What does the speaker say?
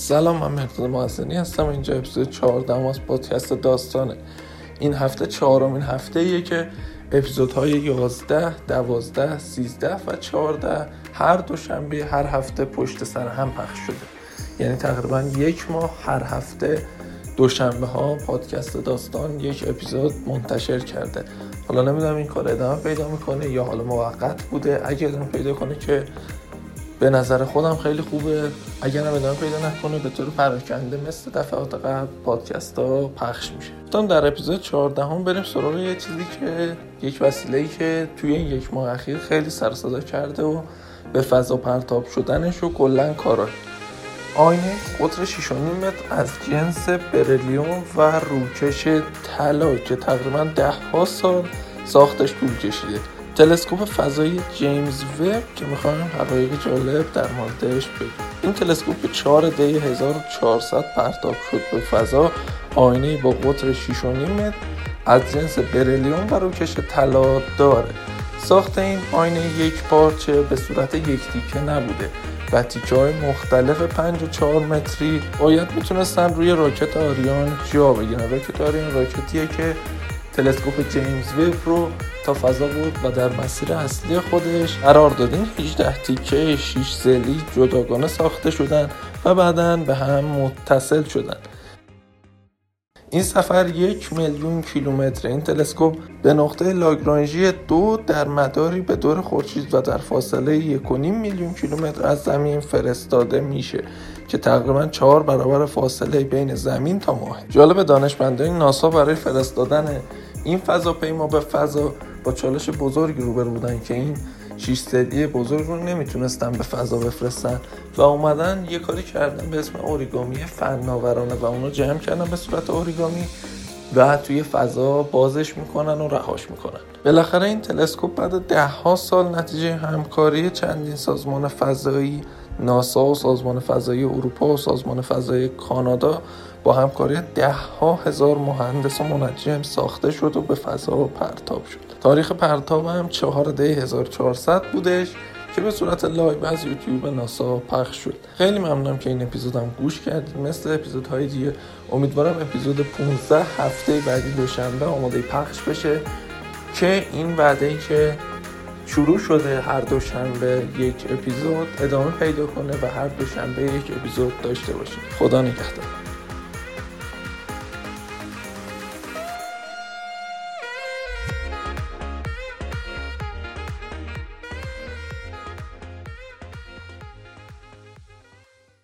سلام من مهداد محسنی هستم. اینجا اپیزود 14 از پادکست داستانه. این هفته چهارمین هفته ایه که اپیزودهای 11, 12, 13 و 14 هر دوشنبه هر هفته پشت سر هم پخش شده. یعنی تقریبا یک ماه هر هفته دوشنبه ها پادکست داستان یک اپیزود منتشر کرده. حالا نمی‌دونم این کار ادامه پیدا می‌کنه یا حالا موقت بوده. اگه ادامه پیدا کنه که به نظر خودم خیلی خوبه. اگر هم ادامه پیدا نکنه به طور پراکنده مثل دفعات قبل پادکست ها پخش میشه. گفتم در اپیزود 14 هم بریم سراغ یه چیزی که یک وسیله که توی این یک ماه اخیر خیلی سر کرده و به فضا پرتاب شدنش و کلا کاراش آینه قطر 6.5 متر از جنس برلیوم و روکش طلا که تقریبا ده ها سال ساختش طول کشیده. تلسکوپ فضایی جیمز وب که می‌خوایم حقایق جالب در موردش بگیم. این تلسکوپ 4 دی 1400 پرتاب شد به فضا. آینه با قطر 6.5 متر. از جنس برلیوم و روکش طلا داره. ساخت این آینه یک پارچه به صورت یک تیکه نبوده. و تیکه مختلف 5 و 4 متری. باید می‌تونستن روی راکت آریان جا بگیرن. راکت آریان راکتیه که تلسکوپ جیمز ویب رو تا فضا بود و در مسیر اصلی خودش قرار دادین 18 تیکه 6 زلی جداگانه ساخته شدن و بعدا به هم متصل شدن. این سفر یک میلیون کیلومتر. این تلسکوپ به نقطه لاگرانژی دو در مداری به دور خورشید و در فاصله یک میلیون کیلومتر از زمین فرستاده میشه که تقریبا چهار برابر فاصله بین زمین تا ماه. جالب دانشمندان ناسا برای فرستادن این فضاپیما به فضا با چالش بزرگی روبرو بودن که این شیش سدی بزرگ رو نمی‌تونستن به فضا بفرستن و اومدن یه کاری کردن به اسم اوریگامی فناورانه و اونو جمع کردن به صورت اوریگامی و توی فضا بازش می‌کنن و رهاش می‌کنن. بالاخره این تلسکوپ بعد ده ها سال نتیجه همکاری چندین سازمان فضایی ناسا و سازمان فضایی اروپا و سازمان فضایی کانادا با همکاری ده ها هزار مهندس و منجم ساخته شد و به فضا پرتاب شد. تاریخ پرتاب هم 4 دی 1400 بودش که به صورت live از یوتیوب ناسا پخش شد. خیلی ممنونم که این اپیزودم گوش کردید. مثل اپیزودهای دیگه امیدوارم اپیزود 15 هفته بعدی دوشنبه آماده پخش بشه. که این وعده ای که شروع شده هر دوشنبه یک اپیزود ادامه پیدا کنه و هر دوشنبه یک اپیزود داشته باشیم خدا نگهدار.